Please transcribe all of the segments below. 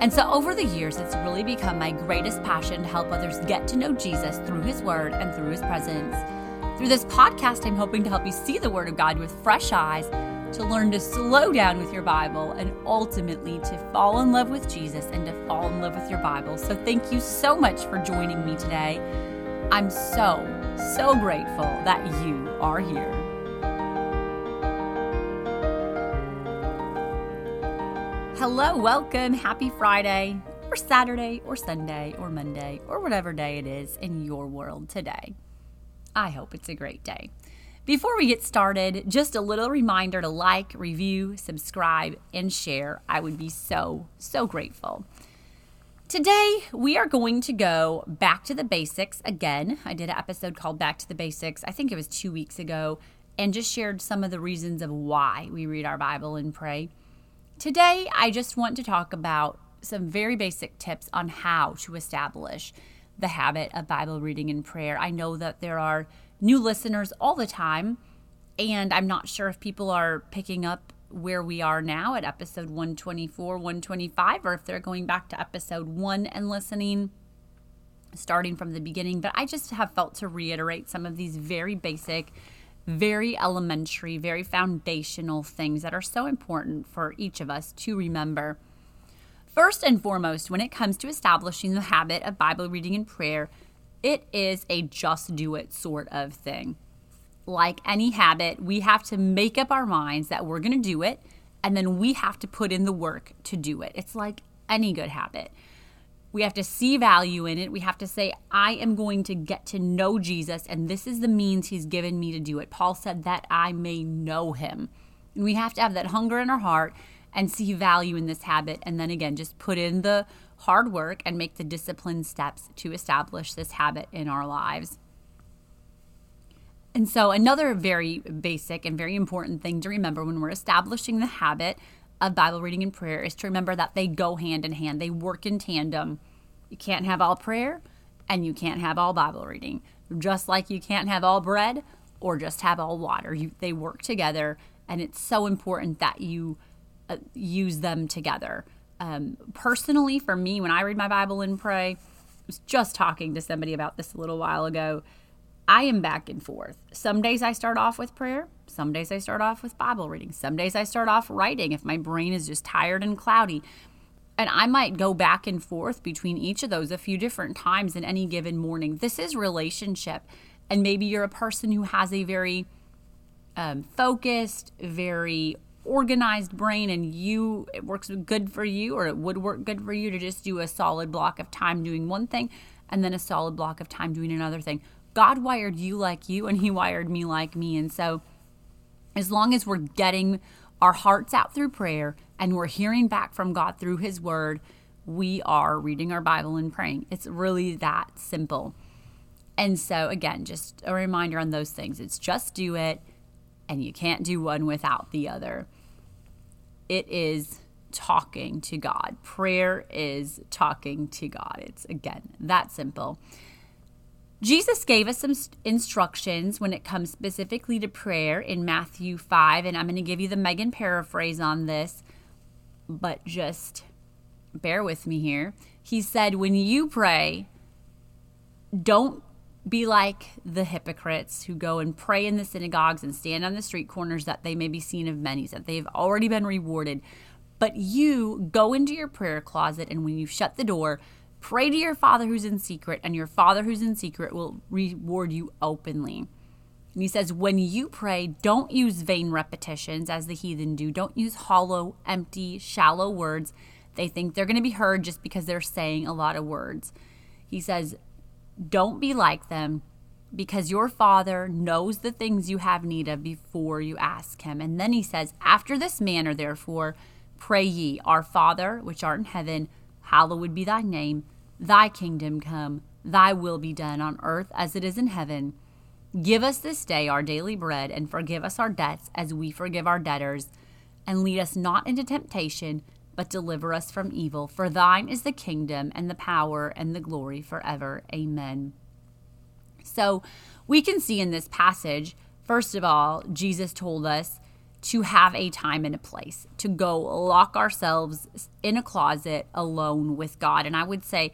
And so over the years, it's really become my greatest passion to help others get to know Jesus through his word and through his presence. Through this podcast, I'm hoping to help you see the word of God with fresh eyes, to learn to slow down with your Bible, and ultimately to fall in love with Jesus and to fall in love with your Bible. So thank you so much for joining me today. I'm so, so grateful that you are here. Hello, welcome. Happy Friday, or Saturday, or Sunday, or Monday, or whatever day it is in your world today. I hope it's a great day. Before we get started, just a little reminder to like, review, subscribe, and share. I would be so, so grateful. Today, we are going to go back to the basics again. I did an episode called Back to the Basics, I think it was two weeks ago, and just shared some of the reasons of why we read our Bible and pray. Today, I just want to talk about some very basic tips on how to establish the habit of Bible reading and prayer. I know that there are new listeners all the time, and I'm not sure if people are picking up where we are now at episode 124, 125, or if they're going back to episode one and listening starting from the beginning. But I just have felt to reiterate some of these very basic very elementary, very foundational things that are so important for each of us to remember. First and foremost, when it comes to establishing the habit of Bible reading and prayer, it is a just do it sort of thing. Like any habit, we have to make up our minds that we're going to do it, and then we have to put in the work to do it. It's like any good habit. We have to see value in it. We have to say, I am going to get to know Jesus, and this is the means he's given me to do it. Paul said that I may know him. And we have to have that hunger in our heart and see value in this habit. And then again, just put in the hard work and make the disciplined steps to establish this habit in our lives. And so, another very basic and very important thing to remember when we're establishing the habit of Bible reading and prayer is to remember that they go hand in hand, they work in tandem. You can't have all prayer and you can't have all Bible reading, just like you can't have all bread or just have all water. You, they work together, and it's so important that you uh, use them together. Um, personally, for me, when I read my Bible and pray, I was just talking to somebody about this a little while ago. I am back and forth. Some days I start off with prayer. Some days I start off with Bible reading. Some days I start off writing if my brain is just tired and cloudy. And I might go back and forth between each of those a few different times in any given morning. This is relationship. And maybe you're a person who has a very um, focused, very organized brain, and you, it works good for you, or it would work good for you to just do a solid block of time doing one thing and then a solid block of time doing another thing. God wired you like you, and He wired me like me. And so, as long as we're getting our hearts out through prayer and we're hearing back from God through His Word, we are reading our Bible and praying. It's really that simple. And so, again, just a reminder on those things it's just do it, and you can't do one without the other. It is talking to God. Prayer is talking to God. It's, again, that simple. Jesus gave us some instructions when it comes specifically to prayer in Matthew 5, and I'm going to give you the Megan paraphrase on this, but just bear with me here. He said, When you pray, don't be like the hypocrites who go and pray in the synagogues and stand on the street corners that they may be seen of many, that they've already been rewarded. But you go into your prayer closet, and when you shut the door, Pray to your Father who's in secret, and your Father who's in secret will reward you openly. And he says, when you pray, don't use vain repetitions as the heathen do. Don't use hollow, empty, shallow words. They think they're going to be heard just because they're saying a lot of words. He says, don't be like them because your Father knows the things you have need of before you ask him. And then he says, after this manner, therefore, pray ye, Our Father, which art in heaven, Hallowed be thy name, thy kingdom come, thy will be done on earth as it is in heaven. Give us this day our daily bread, and forgive us our debts as we forgive our debtors. And lead us not into temptation, but deliver us from evil. For thine is the kingdom, and the power, and the glory forever. Amen. So we can see in this passage, first of all, Jesus told us to have a time and a place, to go lock ourselves in a closet alone with God. And I would say,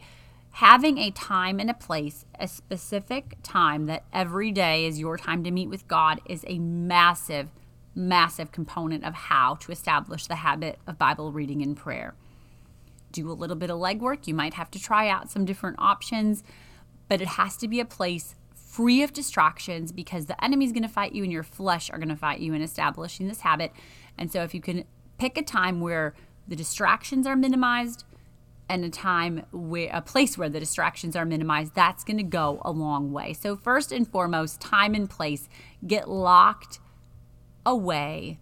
having a time and a place, a specific time that every day is your time to meet with God, is a massive, massive component of how to establish the habit of Bible reading and prayer. Do a little bit of legwork. You might have to try out some different options, but it has to be a place free of distractions because the enemy's going to fight you and your flesh are going to fight you in establishing this habit. And so if you can pick a time where the distractions are minimized and a time where a place where the distractions are minimized, that's going to go a long way. So first and foremost, time and place get locked away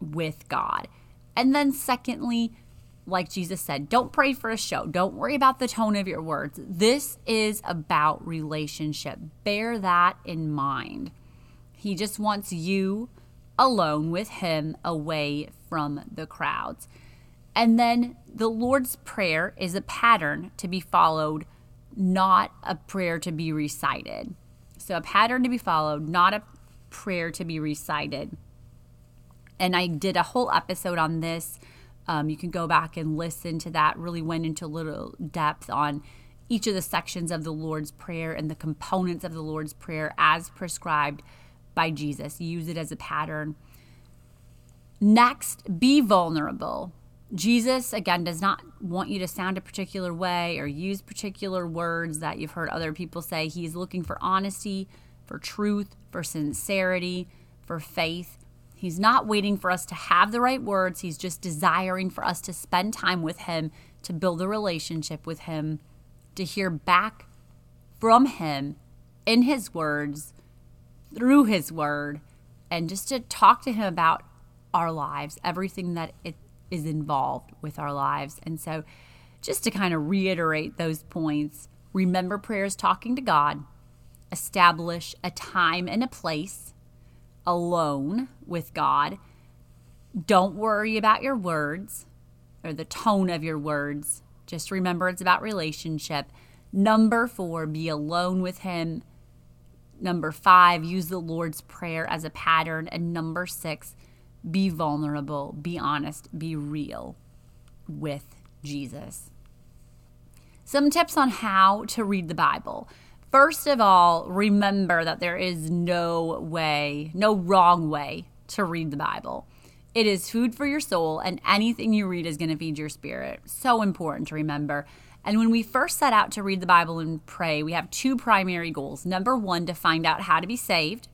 with God. And then secondly, like Jesus said, don't pray for a show. Don't worry about the tone of your words. This is about relationship. Bear that in mind. He just wants you alone with Him away from the crowds. And then the Lord's Prayer is a pattern to be followed, not a prayer to be recited. So, a pattern to be followed, not a prayer to be recited. And I did a whole episode on this um, you can go back and listen to that. Really went into a little depth on each of the sections of the Lord's Prayer and the components of the Lord's Prayer as prescribed by Jesus. Use it as a pattern. Next, be vulnerable. Jesus, again, does not want you to sound a particular way or use particular words that you've heard other people say. He's looking for honesty, for truth, for sincerity, for faith. He's not waiting for us to have the right words. He's just desiring for us to spend time with Him, to build a relationship with Him, to hear back from Him in His words, through His word, and just to talk to Him about our lives, everything that it is involved with our lives. And so, just to kind of reiterate those points, remember prayers talking to God, establish a time and a place alone with God. Don't worry about your words or the tone of your words. Just remember it's about relationship. Number four, be alone with Him. Number five, use the Lord's Prayer as a pattern. And number six, be vulnerable, be honest, be real with Jesus. Some tips on how to read the Bible. First of all, remember that there is no way, no wrong way to read the Bible. It is food for your soul, and anything you read is going to feed your spirit. So important to remember. And when we first set out to read the Bible and pray, we have two primary goals. Number one, to find out how to be saved.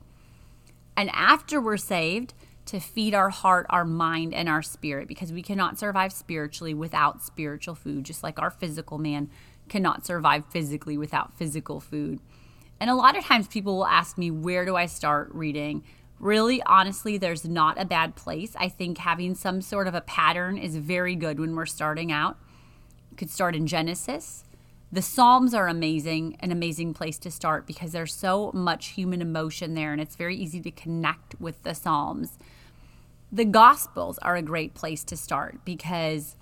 And after we're saved, to feed our heart, our mind, and our spirit, because we cannot survive spiritually without spiritual food, just like our physical man cannot survive physically without physical food. And a lot of times people will ask me, where do I start reading? Really, honestly, there's not a bad place. I think having some sort of a pattern is very good when we're starting out. You could start in Genesis. The Psalms are amazing, an amazing place to start because there's so much human emotion there and it's very easy to connect with the Psalms. The Gospels are a great place to start because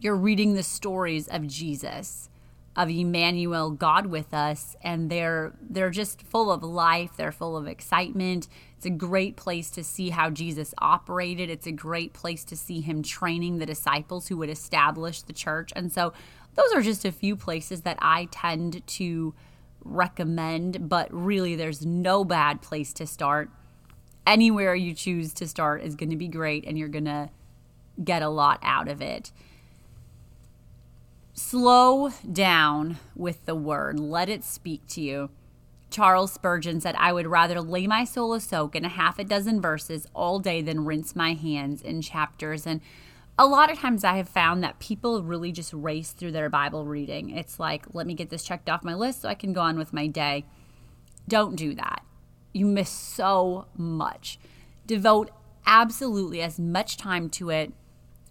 you're reading the stories of Jesus, of Emmanuel, God with us, and they're they're just full of life, they're full of excitement. It's a great place to see how Jesus operated. It's a great place to see him training the disciples who would establish the church. And so those are just a few places that I tend to recommend, but really there's no bad place to start. Anywhere you choose to start is going to be great and you're going to get a lot out of it slow down with the word, let it speak to you. Charles Spurgeon said, I would rather lay my soul a soak in a half a dozen verses all day than rinse my hands in chapters. And a lot of times I have found that people really just race through their Bible reading. It's like, let me get this checked off my list so I can go on with my day. Don't do that. You miss so much. Devote absolutely as much time to it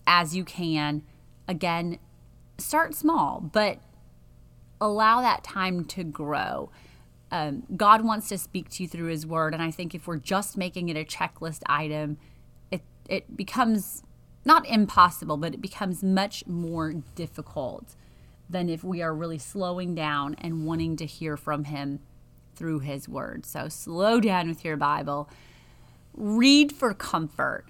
as you can. Again, start small, but allow that time to grow. Um, God wants to speak to you through His Word, and I think if we're just making it a checklist item, it it becomes not impossible, but it becomes much more difficult than if we are really slowing down and wanting to hear from Him through His Word. So slow down with your Bible. Read for comfort.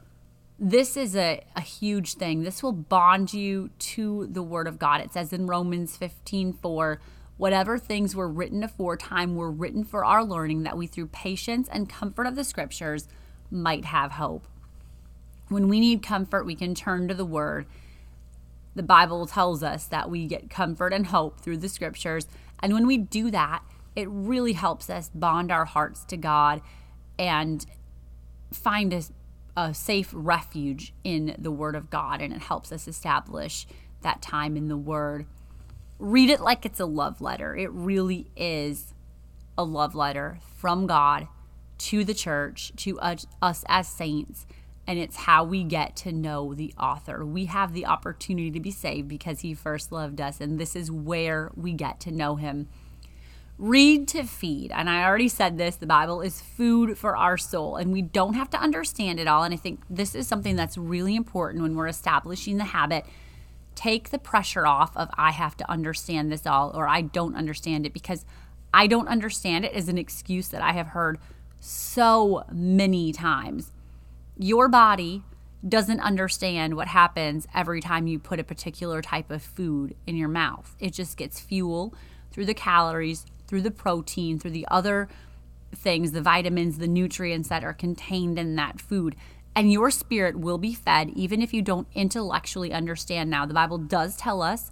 This is a, a huge thing. This will bond you to the Word of God. It says in Romans 15 4, whatever things were written aforetime were written for our learning, that we through patience and comfort of the Scriptures might have hope. When we need comfort, we can turn to the Word. The Bible tells us that we get comfort and hope through the Scriptures. And when we do that, it really helps us bond our hearts to God and find a, a safe refuge in the Word of God. And it helps us establish that time in the Word. Read it like it's a love letter. It really is a love letter from God to the church, to us, as saints and it's how we get to know the author. We have the opportunity to be saved because he first loved us, and this is where we get to know him. Read to feed. And I already said this the Bible is food for our soul, and we don't have to understand it all. And I think this is something that's really important when we're establishing the habit. Take the pressure off of I have to understand this all or I don't understand it because I don't understand it is an excuse that I have heard so many times. Your body doesn't understand what happens every time you put a particular type of food in your mouth. It just gets fuel through the calories, through the protein, through the other things, the vitamins, the nutrients that are contained in that food. And your spirit will be fed even if you don't intellectually understand. Now, the Bible does tell us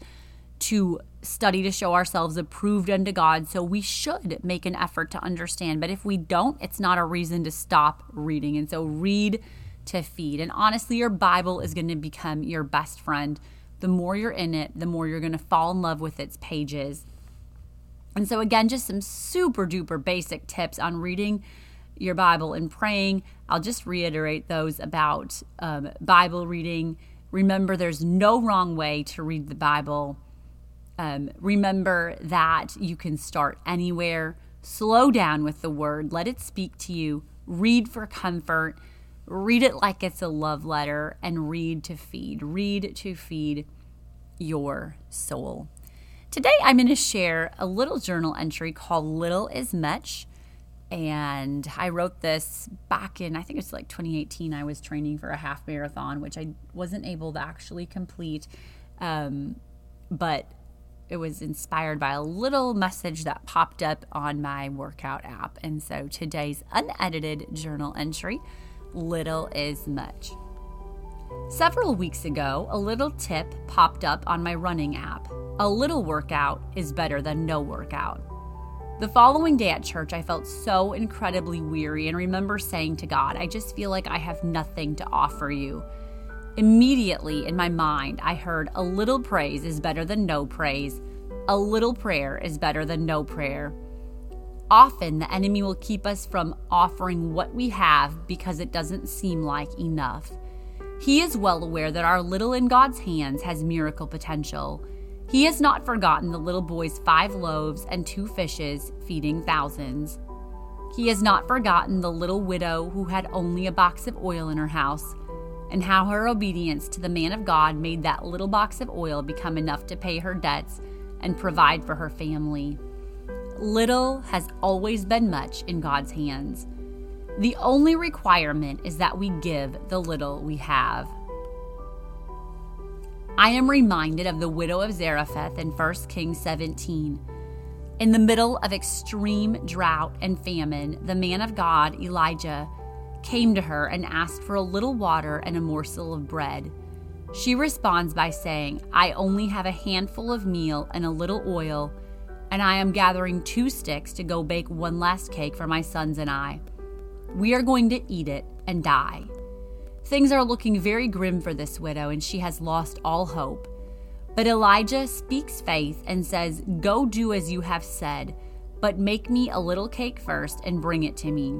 to study to show ourselves approved unto God. So we should make an effort to understand. But if we don't, it's not a reason to stop reading. And so read to feed. And honestly, your Bible is going to become your best friend. The more you're in it, the more you're going to fall in love with its pages. And so, again, just some super duper basic tips on reading your Bible and praying. I'll just reiterate those about um, Bible reading. Remember, there's no wrong way to read the Bible. Um, remember that you can start anywhere. Slow down with the word, let it speak to you. Read for comfort. Read it like it's a love letter and read to feed. Read to feed your soul. Today, I'm going to share a little journal entry called Little is Much. And I wrote this back in, I think it's like 2018. I was training for a half marathon, which I wasn't able to actually complete. Um, but it was inspired by a little message that popped up on my workout app. And so today's unedited journal entry little is much. Several weeks ago, a little tip popped up on my running app. A little workout is better than no workout. The following day at church, I felt so incredibly weary and remember saying to God, I just feel like I have nothing to offer you. Immediately in my mind, I heard a little praise is better than no praise. A little prayer is better than no prayer. Often the enemy will keep us from offering what we have because it doesn't seem like enough. He is well aware that our little in God's hands has miracle potential. He has not forgotten the little boy's five loaves and two fishes feeding thousands. He has not forgotten the little widow who had only a box of oil in her house, and how her obedience to the man of God made that little box of oil become enough to pay her debts and provide for her family. Little has always been much in God's hands. The only requirement is that we give the little we have. I am reminded of the widow of Zarephath in 1 Kings 17. In the middle of extreme drought and famine, the man of God, Elijah, came to her and asked for a little water and a morsel of bread. She responds by saying, I only have a handful of meal and a little oil and I am gathering two sticks to go bake one last cake for my sons and I. We are going to eat it and die. Things are looking very grim for this widow, and she has lost all hope. But Elijah speaks faith and says, Go do as you have said, but make me a little cake first and bring it to me.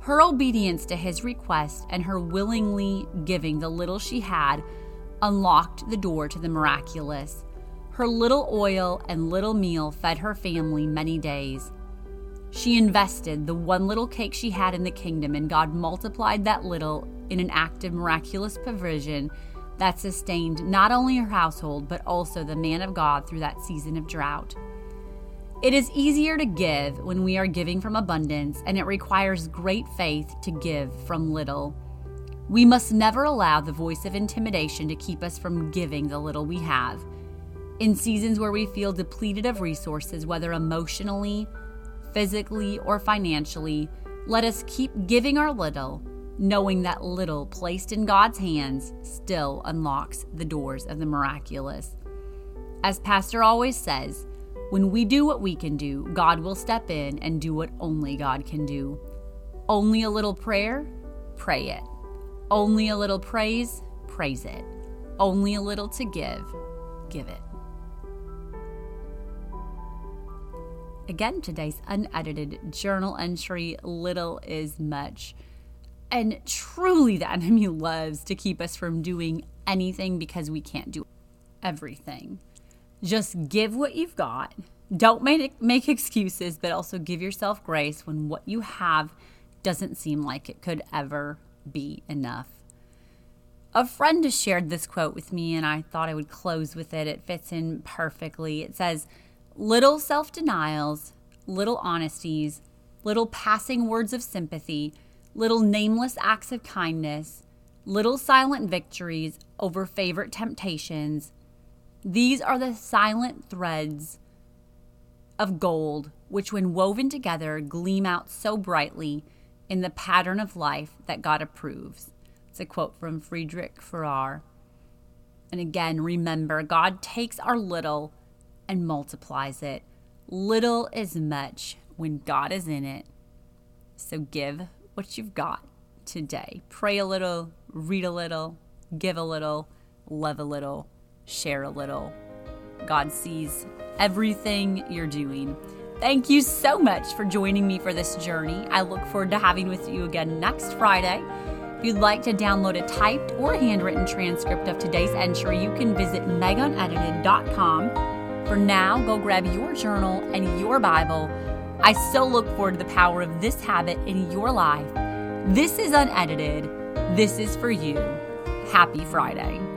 Her obedience to his request and her willingly giving the little she had unlocked the door to the miraculous. Her little oil and little meal fed her family many days. She invested the one little cake she had in the kingdom, and God multiplied that little in an act of miraculous provision that sustained not only her household, but also the man of God through that season of drought. It is easier to give when we are giving from abundance, and it requires great faith to give from little. We must never allow the voice of intimidation to keep us from giving the little we have. In seasons where we feel depleted of resources, whether emotionally, physically, or financially, let us keep giving our little, knowing that little placed in God's hands still unlocks the doors of the miraculous. As Pastor always says, when we do what we can do, God will step in and do what only God can do. Only a little prayer? Pray it. Only a little praise? Praise it. Only a little to give? Give it. Again, today's unedited journal entry little is much. And truly, the enemy loves to keep us from doing anything because we can't do everything. Just give what you've got. Don't make, make excuses, but also give yourself grace when what you have doesn't seem like it could ever be enough. A friend has shared this quote with me, and I thought I would close with it. It fits in perfectly. It says, Little self denials, little honesties, little passing words of sympathy, little nameless acts of kindness, little silent victories over favorite temptations. These are the silent threads of gold, which, when woven together, gleam out so brightly in the pattern of life that God approves. It's a quote from Frederic Farrar. And again, remember, God takes our little and multiplies it. Little is much when God is in it. So give what you've got today. Pray a little, read a little, give a little, love a little, share a little. God sees everything you're doing. Thank you so much for joining me for this journey. I look forward to having with you again next Friday. If you'd like to download a typed or handwritten transcript of today's entry, you can visit megunedited.com for now, go grab your journal and your Bible. I so look forward to the power of this habit in your life. This is unedited. This is for you. Happy Friday.